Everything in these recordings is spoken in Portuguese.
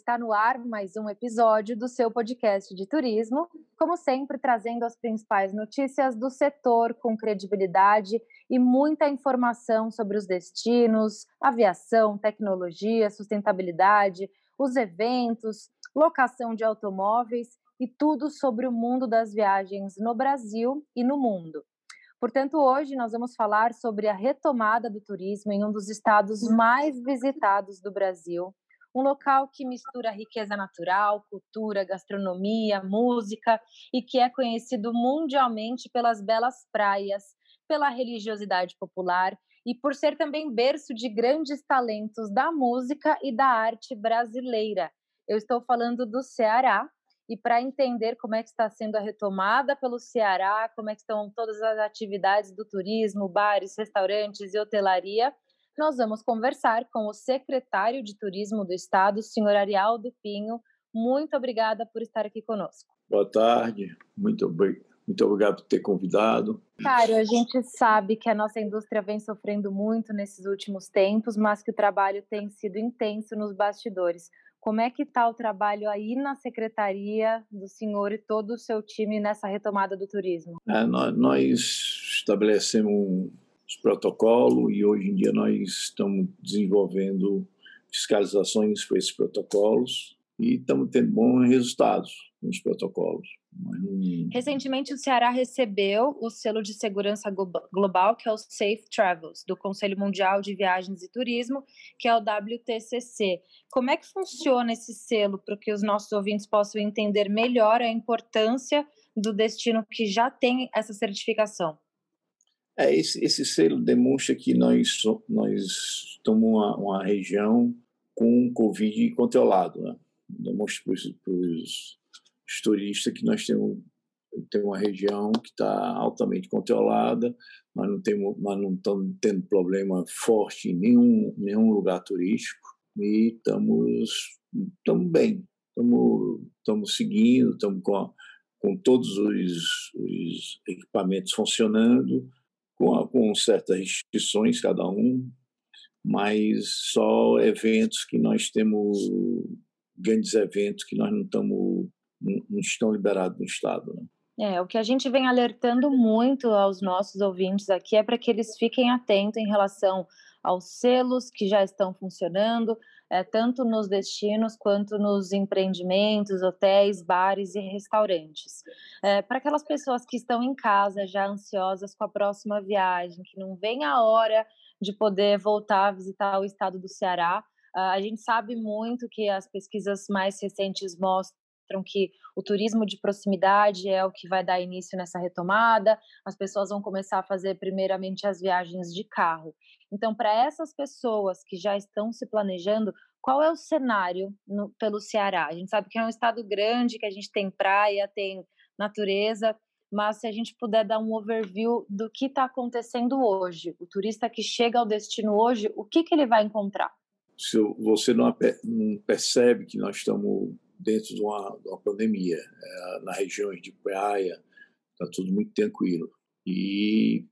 Está no ar mais um episódio do seu podcast de turismo, como sempre trazendo as principais notícias do setor com credibilidade e muita informação sobre os destinos, aviação, tecnologia, sustentabilidade, os eventos, locação de automóveis e tudo sobre o mundo das viagens no Brasil e no mundo. Portanto, hoje nós vamos falar sobre a retomada do turismo em um dos estados mais visitados do Brasil, um local que mistura riqueza natural, cultura, gastronomia, música e que é conhecido mundialmente pelas belas praias, pela religiosidade popular e por ser também berço de grandes talentos da música e da arte brasileira. Eu estou falando do Ceará, e para entender como é que está sendo a retomada pelo Ceará, como é que estão todas as atividades do turismo, bares, restaurantes e hotelaria, nós vamos conversar com o secretário de Turismo do Estado, senhor Arialdo Pinho. Muito obrigada por estar aqui conosco. Boa tarde, muito, muito obrigado por ter convidado. Cário, a gente sabe que a nossa indústria vem sofrendo muito nesses últimos tempos, mas que o trabalho tem sido intenso nos bastidores. Como é que está o trabalho aí na secretaria do senhor e todo o seu time nessa retomada do turismo? É, nós, nós estabelecemos os protocolos e hoje em dia nós estamos desenvolvendo fiscalizações para esses protocolos e estamos tendo bons resultados nos protocolos. Recentemente, o Ceará recebeu o selo de segurança global, que é o Safe Travels, do Conselho Mundial de Viagens e Turismo, que é o WTCC. Como é que funciona esse selo para que os nossos ouvintes possam entender melhor a importância do destino que já tem essa certificação? É, esse, esse selo demonstra que nós, nós estamos uma, uma região com Covid controlado. Né? Demonstra para os turistas que nós temos, temos uma região que está altamente controlada, nós não, temos, nós não estamos tendo problema forte em nenhum, nenhum lugar turístico e estamos, estamos bem, estamos, estamos seguindo, estamos com, com todos os, os equipamentos funcionando, com, com certas restrições cada um, mas só eventos que nós temos, grandes eventos que nós não estamos, não estão liberados no Estado. Né? É, o que a gente vem alertando muito aos nossos ouvintes aqui é para que eles fiquem atentos em relação aos selos que já estão funcionando, é, tanto nos destinos quanto nos empreendimentos, hotéis, bares e restaurantes. É, Para aquelas pessoas que estão em casa já ansiosas com a próxima viagem, que não vem a hora de poder voltar a visitar o estado do Ceará, a gente sabe muito que as pesquisas mais recentes mostram que o turismo de proximidade é o que vai dar início nessa retomada, as pessoas vão começar a fazer primeiramente as viagens de carro. Então, para essas pessoas que já estão se planejando, qual é o cenário no, pelo Ceará? A gente sabe que é um estado grande, que a gente tem praia, tem natureza, mas se a gente puder dar um overview do que está acontecendo hoje, o turista que chega ao destino hoje, o que, que ele vai encontrar? Se você não percebe que nós estamos dentro de uma, de uma pandemia, é, nas regiões de praia, está tudo muito tranquilo. E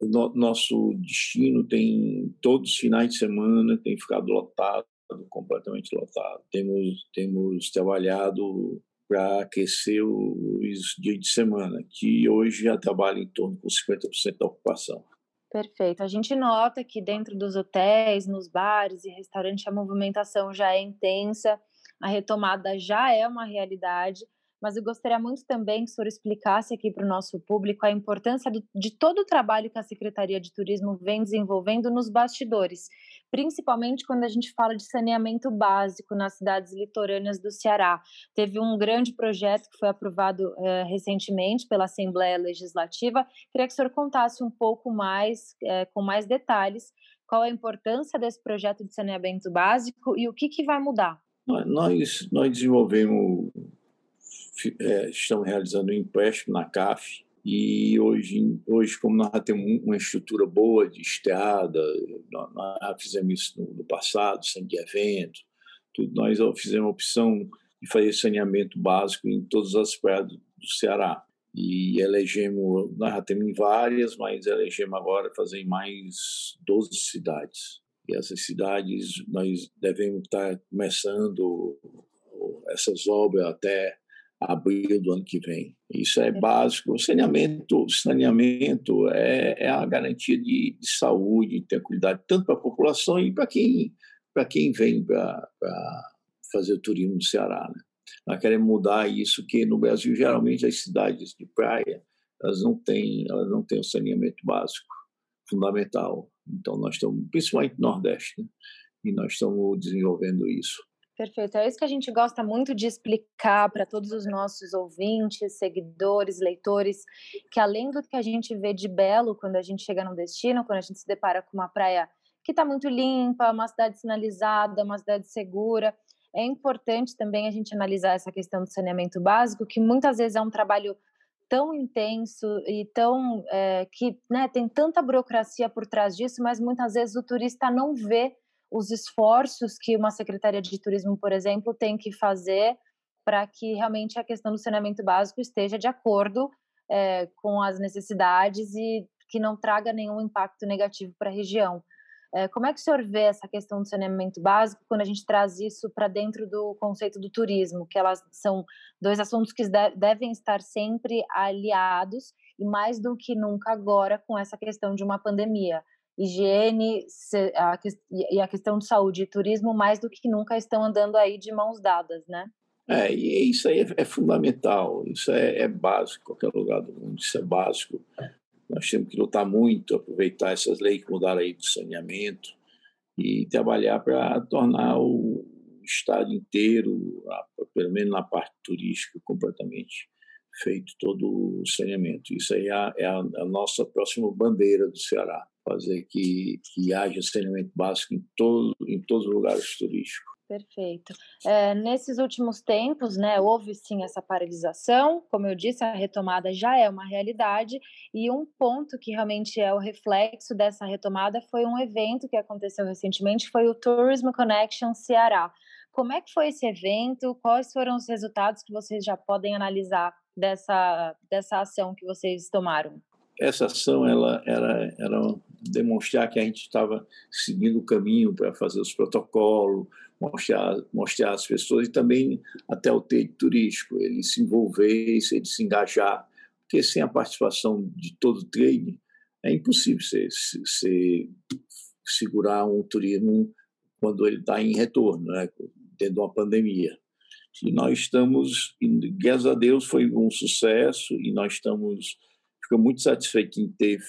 o no, nosso destino tem todos os finais de semana tem ficado lotado, completamente lotado. Temos temos trabalhado para aquecer os dias de semana, que hoje já trabalha em torno com 50% da ocupação. Perfeito. A gente nota que dentro dos hotéis, nos bares e restaurantes a movimentação já é intensa, a retomada já é uma realidade mas eu gostaria muito também que o senhor explicasse aqui para o nosso público a importância do, de todo o trabalho que a Secretaria de Turismo vem desenvolvendo nos bastidores, principalmente quando a gente fala de saneamento básico nas cidades litorâneas do Ceará. Teve um grande projeto que foi aprovado eh, recentemente pela Assembleia Legislativa. Queria que o senhor contasse um pouco mais, eh, com mais detalhes, qual a importância desse projeto de saneamento básico e o que, que vai mudar. Nós, nós desenvolvemos é, estamos realizando um empréstimo na CAF E hoje, hoje como nós já temos uma estrutura boa de esteada, nós, já fizemos isso no, no passado, sem de evento, tudo, nós fizemos a opção de fazer saneamento básico em todas as praias do, do Ceará. E elegemos, nós já temos várias, mas elegemos agora fazer em mais 12 cidades. Essas cidades nós devemos estar começando essas obras até abril do ano que vem. Isso é básico. O saneamento, saneamento é, é a garantia de, de saúde, de tranquilidade, tanto para a população e para quem, quem vem para fazer turismo no Ceará. Né? Nós queremos mudar isso, que no Brasil, geralmente, as cidades de praia elas não têm, elas não têm o saneamento básico fundamental. Então, nós estamos, principalmente no Nordeste, né? e nós estamos desenvolvendo isso. Perfeito. É isso que a gente gosta muito de explicar para todos os nossos ouvintes, seguidores, leitores, que além do que a gente vê de belo quando a gente chega no destino, quando a gente se depara com uma praia que está muito limpa, uma cidade sinalizada, uma cidade segura, é importante também a gente analisar essa questão do saneamento básico, que muitas vezes é um trabalho tão intenso e tão é, que né, tem tanta burocracia por trás disso, mas muitas vezes o turista não vê os esforços que uma secretaria de turismo, por exemplo, tem que fazer para que realmente a questão do saneamento básico esteja de acordo é, com as necessidades e que não traga nenhum impacto negativo para a região. É, como é que o senhor vê essa questão do saneamento básico quando a gente traz isso para dentro do conceito do turismo, que elas são dois assuntos que devem estar sempre aliados e mais do que nunca agora com essa questão de uma pandemia? higiene e a questão de saúde e turismo mais do que nunca estão andando aí de mãos dadas, né? É, e isso aí é, é fundamental, isso é, é, básico, qualquer lugar do mundo, isso é básico. Nós temos que lutar muito, aproveitar essas leis que mudaram aí do saneamento e trabalhar para tornar o estado inteiro, pelo menos na parte turística, completamente feito todo o saneamento. Isso aí é, é a, a nossa próxima bandeira do Ceará fazer que, que haja saneamento básico em, todo, em todos os lugares turísticos. Perfeito. É, nesses últimos tempos, né, houve sim essa paralisação, como eu disse, a retomada já é uma realidade, e um ponto que realmente é o reflexo dessa retomada foi um evento que aconteceu recentemente, foi o Tourism Connection Ceará. Como é que foi esse evento? Quais foram os resultados que vocês já podem analisar dessa, dessa ação que vocês tomaram? essa ação ela era, era demonstrar que a gente estava seguindo o caminho para fazer os protocolos, mostrar, mostrar às pessoas e também até o trade turístico, ele se envolver, ele se engajar, porque sem a participação de todo o trade é impossível você, você segurar um turismo quando ele está em retorno, né, dentro de uma pandemia. E nós estamos, graças a Deus, foi um sucesso e nós estamos fica muito satisfeito em ter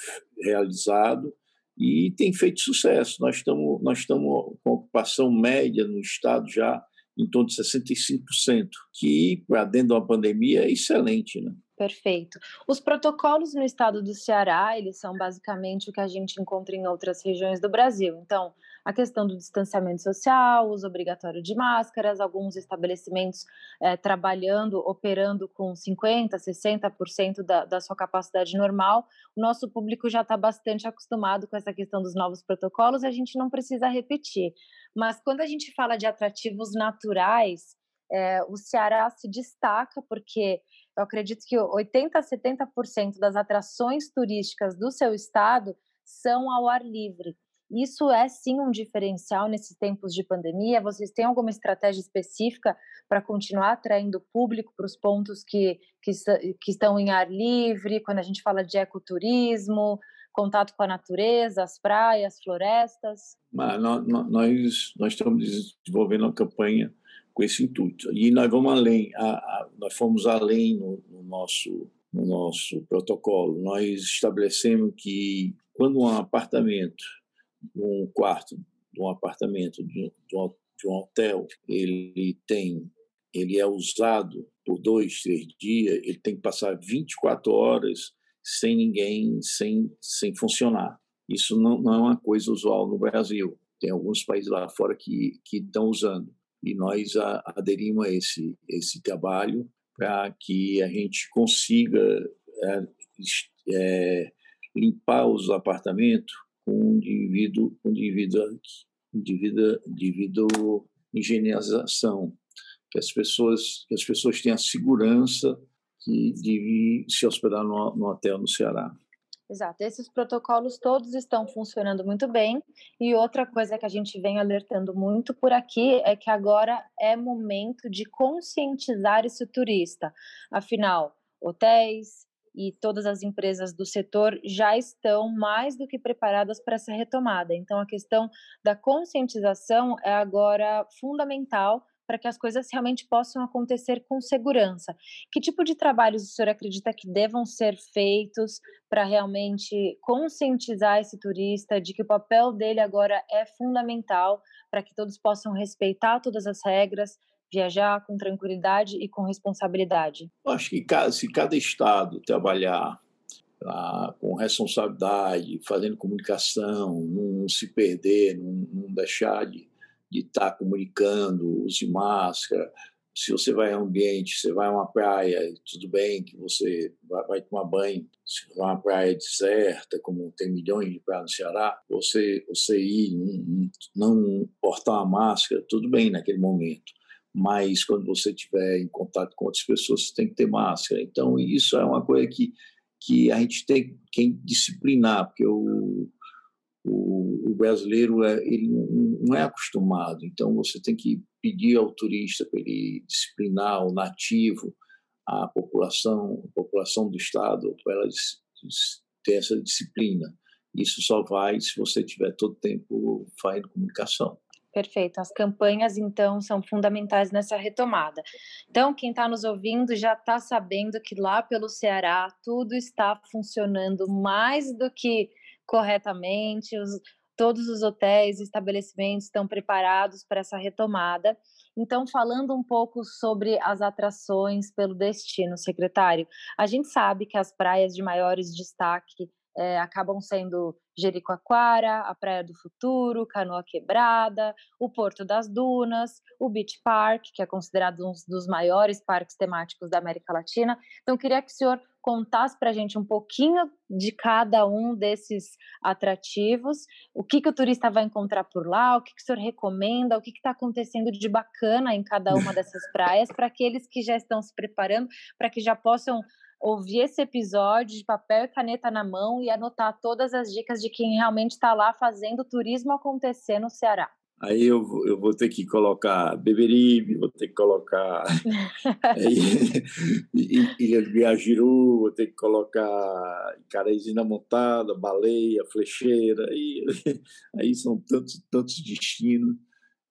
realizado e tem feito sucesso. Nós estamos, nós estamos com ocupação média no Estado já em torno de 65%, que para dentro de uma pandemia é excelente, né? Perfeito. Os protocolos no estado do Ceará, eles são basicamente o que a gente encontra em outras regiões do Brasil. Então, a questão do distanciamento social, uso obrigatório de máscaras, alguns estabelecimentos é, trabalhando, operando com 50%, 60% da, da sua capacidade normal. O nosso público já está bastante acostumado com essa questão dos novos protocolos, a gente não precisa repetir. Mas quando a gente fala de atrativos naturais, é, o Ceará se destaca porque eu acredito que 80% a 70% das atrações turísticas do seu estado são ao ar livre. Isso é sim um diferencial nesses tempos de pandemia. Vocês têm alguma estratégia específica para continuar atraindo público para os pontos que, que, que, estão em ar livre, quando a gente fala de ecoturismo, contato com a natureza, as praias, florestas? Mas nós, nós, estamos desenvolvendo uma campanha com esse intuito. E nós vamos além, a, a, nós fomos além no, no, nosso, no nosso protocolo. Nós estabelecemos que quando um apartamento um quarto de um apartamento, de, um, de um hotel, ele tem, ele é usado por dois, três dias, ele tem que passar 24 horas sem ninguém, sem, sem funcionar. Isso não, não é uma coisa usual no Brasil. Tem alguns países lá fora que, que estão usando. E nós a, aderimos a esse, esse trabalho para que a gente consiga é, é, limpar os apartamentos com indivíduo, com indivíduo, indivíduo, indivíduo higienização, que as pessoas que as pessoas tenham a segurança de, de se hospedar no, no hotel no Ceará. Exato, esses protocolos todos estão funcionando muito bem. E outra coisa que a gente vem alertando muito por aqui é que agora é momento de conscientizar esse turista. Afinal, hotéis e todas as empresas do setor já estão mais do que preparadas para essa retomada. Então, a questão da conscientização é agora fundamental para que as coisas realmente possam acontecer com segurança. Que tipo de trabalhos o senhor acredita que devam ser feitos para realmente conscientizar esse turista de que o papel dele agora é fundamental para que todos possam respeitar todas as regras, viajar com tranquilidade e com responsabilidade? Eu acho que se cada estado trabalhar ah, com responsabilidade, fazendo comunicação, não se perder, não, não deixar de de estar tá comunicando, use máscara. Se você vai a um ambiente, você vai a uma praia, tudo bem que você vai, vai tomar banho. Se for uma praia deserta, como tem milhões de praias no Ceará, você, você ir, não, não portar uma máscara, tudo bem naquele momento mas quando você estiver em contato com outras pessoas, você tem que ter máscara. Então, isso é uma coisa que, que a gente tem que disciplinar, porque o, o, brasileiro é, ele não é acostumado, então você tem que pedir ao turista para ele disciplinar o nativo, a população, a população do estado, para ela ter essa disciplina. Isso só vai se você tiver todo o tempo fazendo comunicação. Perfeito. As campanhas, então, são fundamentais nessa retomada. Então, quem está nos ouvindo já está sabendo que lá pelo Ceará tudo está funcionando mais do que corretamente, os, todos os hotéis e estabelecimentos estão preparados para essa retomada. Então, falando um pouco sobre as atrações pelo destino, secretário, a gente sabe que as praias de maiores destaque é, acabam sendo Jericoacoara, a Praia do Futuro, Canoa Quebrada, o Porto das Dunas, o Beach Park, que é considerado um dos maiores parques temáticos da América Latina. Então, queria que o senhor contasse para a gente um pouquinho de cada um desses atrativos, o que, que o turista vai encontrar por lá, o que, que o senhor recomenda, o que está acontecendo de bacana em cada uma dessas praias, para aqueles que já estão se preparando, para que já possam ouvir esse episódio de papel e caneta na mão e anotar todas as dicas de quem realmente está lá fazendo turismo acontecer no Ceará. Aí eu, eu vou ter que colocar Beberibe, vou ter que colocar Ilha de Biajiru, vou ter que colocar Caraízina Montada, Baleia, Flecheira, aí, aí são tantos, tantos destinos.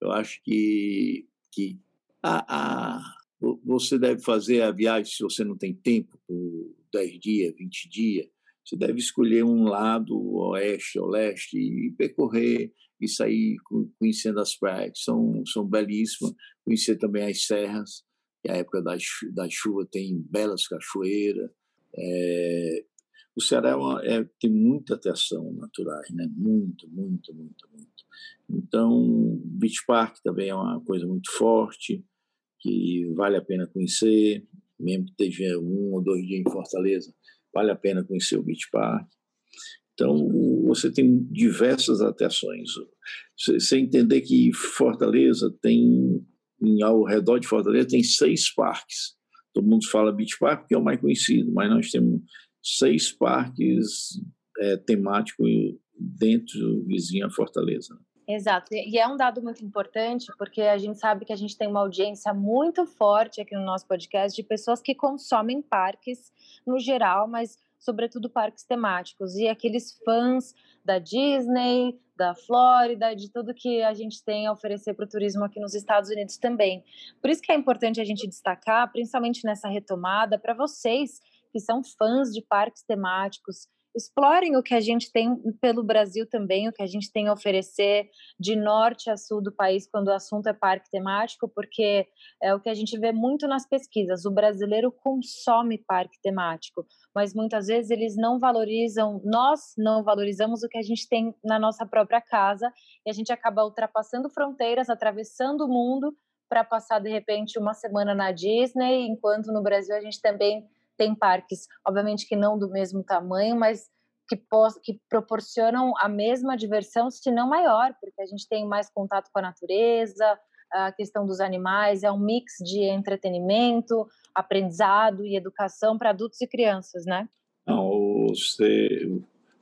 Eu acho que, que a, a, você deve fazer a viagem, se você não tem tempo, por 10 dias, 20 dias, você deve escolher um lado, oeste ou leste, e percorrer e sair conhecendo as praias, são, são belíssimas. Conhecer também as serras, que a época da, da chuva tem belas cachoeiras. É, o Ceará é uma, é, tem muita atração naturais, né? muito, muito, muito, muito. Então, Beach Park também é uma coisa muito forte, que vale a pena conhecer, mesmo que esteja um ou dois dias em Fortaleza, vale a pena conhecer o Beach Park. Então, você tem diversas atrações. Você entender que Fortaleza tem, ao redor de Fortaleza, tem seis parques. Todo mundo fala Beach Park porque é o mais conhecido, mas nós temos seis parques é, temáticos dentro do vizinho a Fortaleza. Exato, e é um dado muito importante porque a gente sabe que a gente tem uma audiência muito forte aqui no nosso podcast de pessoas que consomem parques no geral, mas sobretudo parques temáticos e aqueles fãs da Disney, da Flórida, de tudo que a gente tem a oferecer para o turismo aqui nos Estados Unidos também. Por isso que é importante a gente destacar, principalmente nessa retomada, para vocês que são fãs de parques temáticos, explorem o que a gente tem pelo Brasil também, o que a gente tem a oferecer de norte a sul do país quando o assunto é parque temático, porque é o que a gente vê muito nas pesquisas. O brasileiro consome parque temático, mas muitas vezes eles não valorizam, nós não valorizamos o que a gente tem na nossa própria casa e a gente acaba ultrapassando fronteiras, atravessando o mundo para passar de repente uma semana na Disney, enquanto no Brasil a gente também tem parques, obviamente que não do mesmo tamanho, mas que, que proporcionam a mesma diversão, se não maior, porque a gente tem mais contato com a natureza, a questão dos animais, é um mix de entretenimento, aprendizado e educação para adultos e crianças, né? Não, você,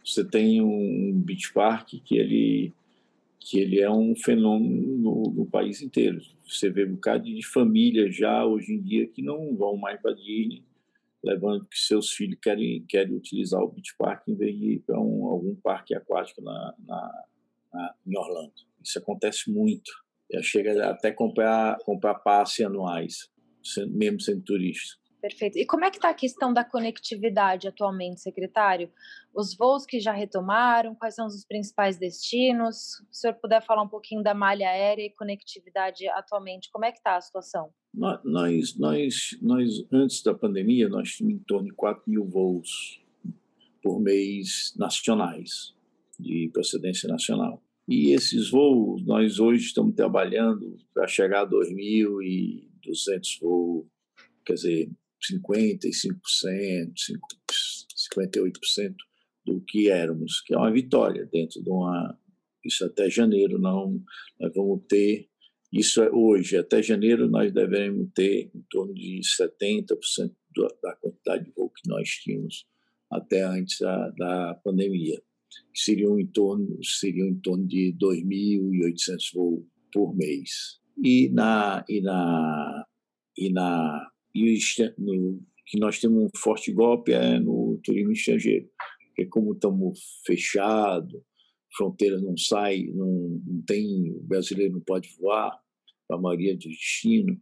você tem um beach park que ele, que ele é um fenômeno no, no país inteiro. Você vê um bocado de famílias já hoje em dia que não vão mais para Disney, levando que seus filhos querem, querem utilizar o beach park em vez de ir para um, algum parque aquático na, na, na, em Orlando. Isso acontece muito. Chega até comprar, comprar passe anuais, mesmo sendo turista. Perfeito. E como é que está a questão da conectividade atualmente, secretário? Os voos que já retomaram, quais são os principais destinos? Se o senhor puder falar um pouquinho da malha aérea e conectividade atualmente, como é que está a situação? Nós, nós, nós, antes da pandemia, nós tínhamos em torno de 4 mil voos por mês nacionais, de procedência nacional. E esses voos, nós hoje estamos trabalhando para chegar a 2.200 voos, quer dizer, 55%, 58% do que éramos, que é uma vitória dentro de uma. Isso até janeiro não. Nós vamos ter. Isso é hoje, até janeiro nós devemos ter em torno de 70% da quantidade de voo que nós tínhamos até antes da, da pandemia, que seriam em torno, seriam em torno de 2.800 voos por mês. E na, e na, e na e no, que nós temos um forte golpe é no turismo estrangeiro, porque como estamos fechados, fronteiras não saem, não, não tem, o brasileiro não pode voar para a maioria do destino,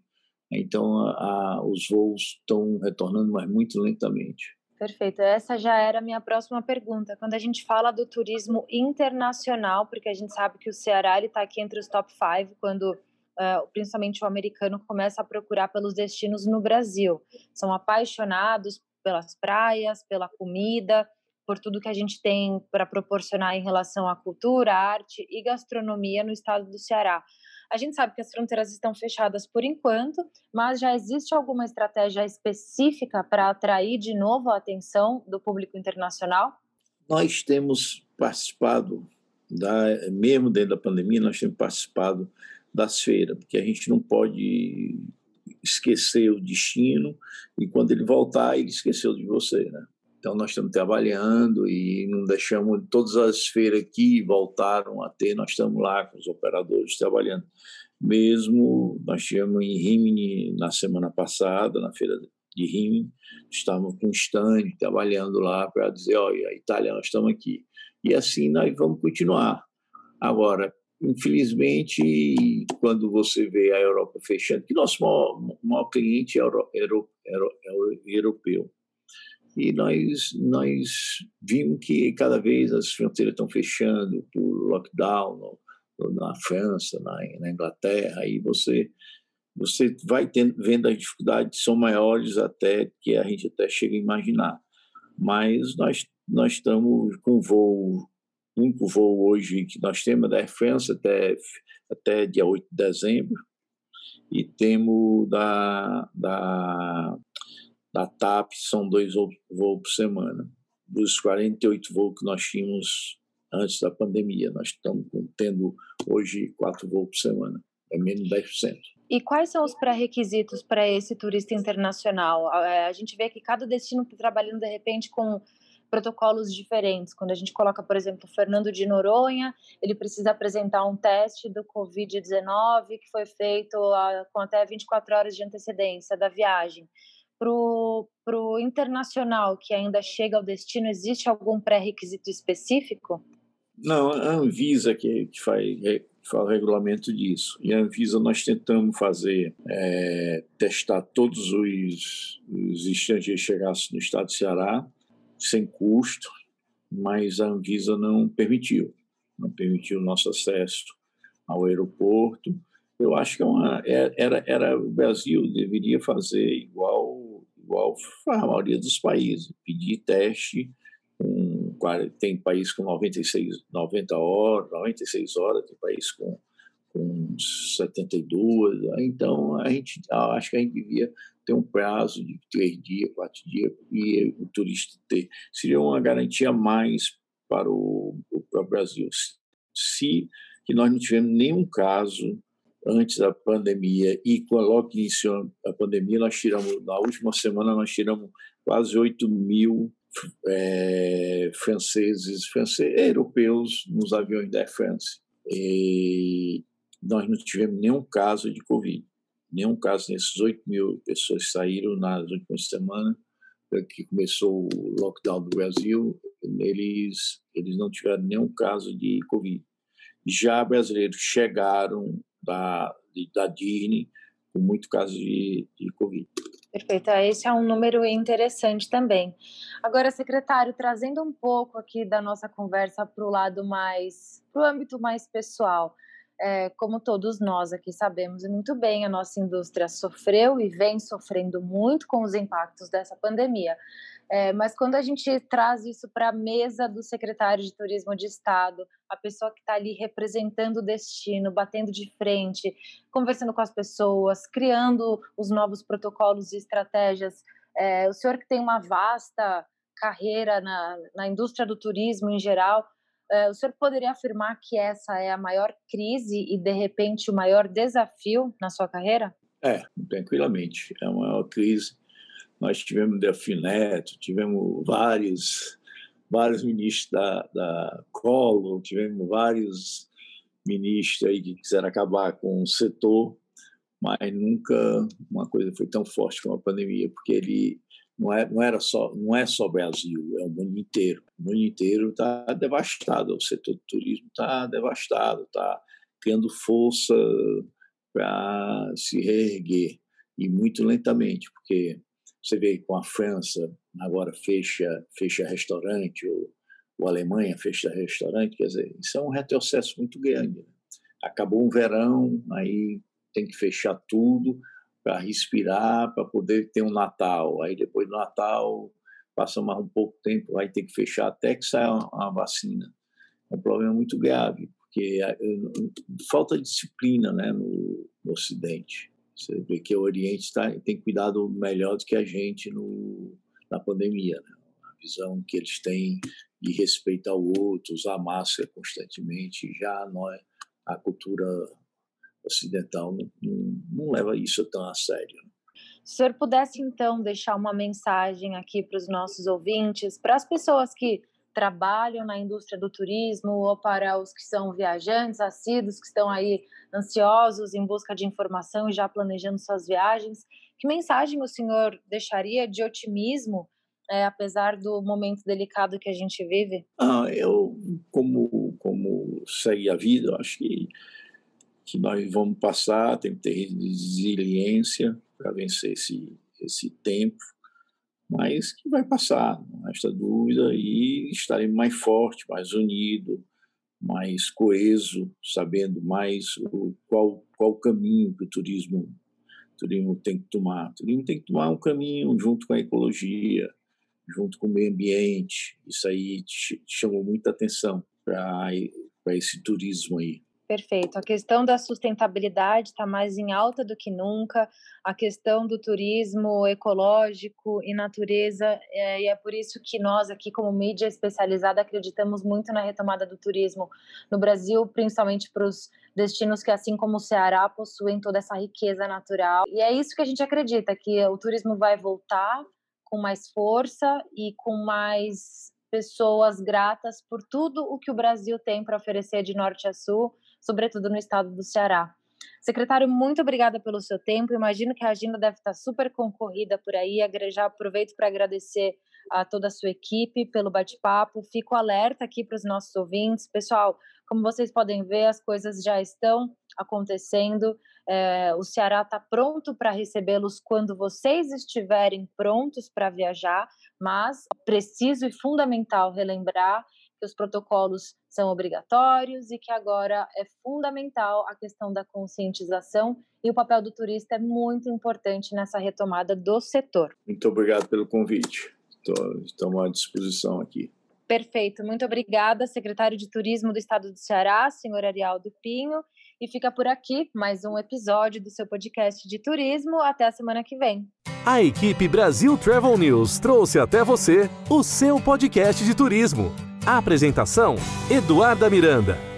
então a, a, os voos estão retornando, mas muito lentamente. Perfeito. Essa já era a minha próxima pergunta. Quando a gente fala do turismo internacional, porque a gente sabe que o Ceará está aqui entre os top 5 quando uh, principalmente o americano, começa a procurar pelos destinos no Brasil. São apaixonados pelas praias, pela comida, por tudo que a gente tem para proporcionar em relação à cultura, arte e gastronomia no estado do Ceará. A gente sabe que as fronteiras estão fechadas por enquanto, mas já existe alguma estratégia específica para atrair de novo a atenção do público internacional? Nós temos participado, da, mesmo dentro da pandemia, nós temos participado das feiras, porque a gente não pode esquecer o destino e quando ele voltar, ele esqueceu de você, né? Então nós estamos trabalhando e não deixamos todas as feiras que voltaram a ter, nós estamos lá com os operadores trabalhando. Mesmo nós tivemos em Rimini na semana passada, na feira de Rimini, estávamos com um stand trabalhando lá para dizer, olha, Itália, nós estamos aqui. E assim nós vamos continuar. Agora, Infelizmente, quando você vê a Europa fechando, que nosso maior, maior cliente é o europeu. E nós, nós vimos que cada vez as fronteiras estão fechando por lockdown na França, na, na, Inglaterra, e você, você vai tendo, vendo as dificuldades são maiores até que a gente até chega a imaginar. Mas nós, nós estamos com voo único voo hoje que nós temos da Air France até, até dia 8 de dezembro, e temos da, da, da TAP, são dois voos por semana. Dos 48 voos que nós tínhamos antes da pandemia, nós estamos tendo hoje quatro voos por semana, é menos 10%. E quais são os pré-requisitos para esse turista internacional? A gente vê que cada destino está trabalhando de repente com protocolos diferentes. Quando a gente coloca, por exemplo, Fernando de Noronha, ele precisa apresentar um teste do Covid-19 que foi feito a, com até 24 horas de antecedência da viagem. Para o internacional que ainda chega ao destino, existe algum pré-requisito específico? Não, a Anvisa que, que faz, que faz o regulamento disso. E a Anvisa nós tentamos fazer, é, testar todos os, os estrangeiros que chegassem no estado de Ceará, sem custo, mas a Anvisa não permitiu, não permitiu o nosso acesso ao aeroporto. Eu acho que é uma, é, era, era o Brasil deveria fazer igual, igual a maioria dos países, pedir teste com, tem país com 96, 90 horas, 96 horas, tem país com, com 72. Então, a gente, acho que a gente devia ter um prazo de três dias, quatro dias, e o turista ter. Seria uma garantia mais para o, para o Brasil. Se que nós não tivemos nenhum caso antes da pandemia e logo que iniciou a pandemia, nós tiramos, na última semana, nós tiramos quase 8 mil é, franceses, franceses, europeus nos aviões da Air France. E nós não tivemos nenhum caso de Covid. Nenhum caso nesses 8 mil pessoas saíram nas últimas semanas, que começou o lockdown do Brasil, eles, eles não tiveram nenhum caso de Covid. Já brasileiros chegaram da, da Disney com muito caso de, de Covid. Perfeito, ah, esse é um número interessante também. Agora, secretário, trazendo um pouco aqui da nossa conversa para o lado mais, para o âmbito mais pessoal, é, como todos nós aqui sabemos muito bem, a nossa indústria sofreu e vem sofrendo muito com os impactos dessa pandemia. É, mas quando a gente traz isso para a mesa do secretário de Turismo de Estado, a pessoa que está ali representando o destino, batendo de frente, conversando com as pessoas, criando os novos protocolos e estratégias, é, o senhor que tem uma vasta carreira na, na indústria do turismo em geral, é, o senhor poderia afirmar que essa é a maior crise e, de repente, o maior desafio na sua carreira? É, tranquilamente. É a maior crise nós tivemos Delfim Neto, tivemos vários, vários ministros da, da Collor, tivemos vários ministros aí que quiseram acabar com o setor, mas nunca uma coisa foi tão forte como a pandemia, porque ele não, é, não era só não é só Brasil, é o mundo inteiro. O mundo inteiro está devastado, o setor do turismo está devastado, está criando força para se reerguer e muito lentamente, porque você vê com a França agora fecha fecha restaurante, ou, ou a Alemanha fecha restaurante, quer dizer, isso é um retrocesso muito grande. Né? Acabou um verão, aí tem que fechar tudo para respirar, para poder ter um Natal. Aí depois do Natal passa mais um pouco tempo, vai ter que fechar até que saia a vacina. É um problema muito grave, porque é, falta disciplina né, no, no Ocidente. Você vê que o Oriente tá, tem cuidado melhor do que a gente no, na pandemia. Né? A visão que eles têm de respeitar o outro, usar máscara constantemente, já é, a cultura ocidental não, não, não leva isso tão a sério. Né? Se o senhor pudesse, então, deixar uma mensagem aqui para os nossos ouvintes, para as pessoas que trabalham na indústria do turismo ou para os que são viajantes, assíduos, que estão aí ansiosos em busca de informação e já planejando suas viagens. Que mensagem o senhor deixaria de otimismo, é, apesar do momento delicado que a gente vive? Ah, eu, como, como segue a vida, acho que, que nós vamos passar, tem que ter resiliência para vencer esse, esse tempo mas que vai passar, não resta dúvida, e estaremos mais forte, mais unido, mais coeso, sabendo mais o, qual qual caminho que o turismo o turismo tem que tomar. O turismo tem que tomar um caminho junto com a ecologia, junto com o meio ambiente. Isso aí chamou muita atenção para esse turismo aí. Perfeito. A questão da sustentabilidade está mais em alta do que nunca, a questão do turismo ecológico e natureza, é, e é por isso que nós, aqui, como mídia especializada, acreditamos muito na retomada do turismo no Brasil, principalmente para os destinos que, assim como o Ceará, possuem toda essa riqueza natural. E é isso que a gente acredita, que o turismo vai voltar com mais força e com mais pessoas gratas por tudo o que o Brasil tem para oferecer de norte a sul sobretudo no estado do Ceará. Secretário, muito obrigada pelo seu tempo. Imagino que a agenda deve estar super concorrida por aí. Já aproveito para agradecer a toda a sua equipe pelo bate-papo. Fico alerta aqui para os nossos ouvintes. Pessoal, como vocês podem ver, as coisas já estão acontecendo. É, o Ceará está pronto para recebê-los quando vocês estiverem prontos para viajar, mas preciso e fundamental relembrar que os protocolos são obrigatórios e que agora é fundamental a questão da conscientização e o papel do turista é muito importante nessa retomada do setor. Muito obrigado pelo convite. Estamos à disposição aqui. Perfeito, muito obrigada, secretário de Turismo do Estado do Ceará, senhor Arialdo Pinho. E fica por aqui mais um episódio do seu podcast de turismo. Até a semana que vem. A equipe Brasil Travel News trouxe até você o seu podcast de turismo. Apresentação: Eduarda Miranda.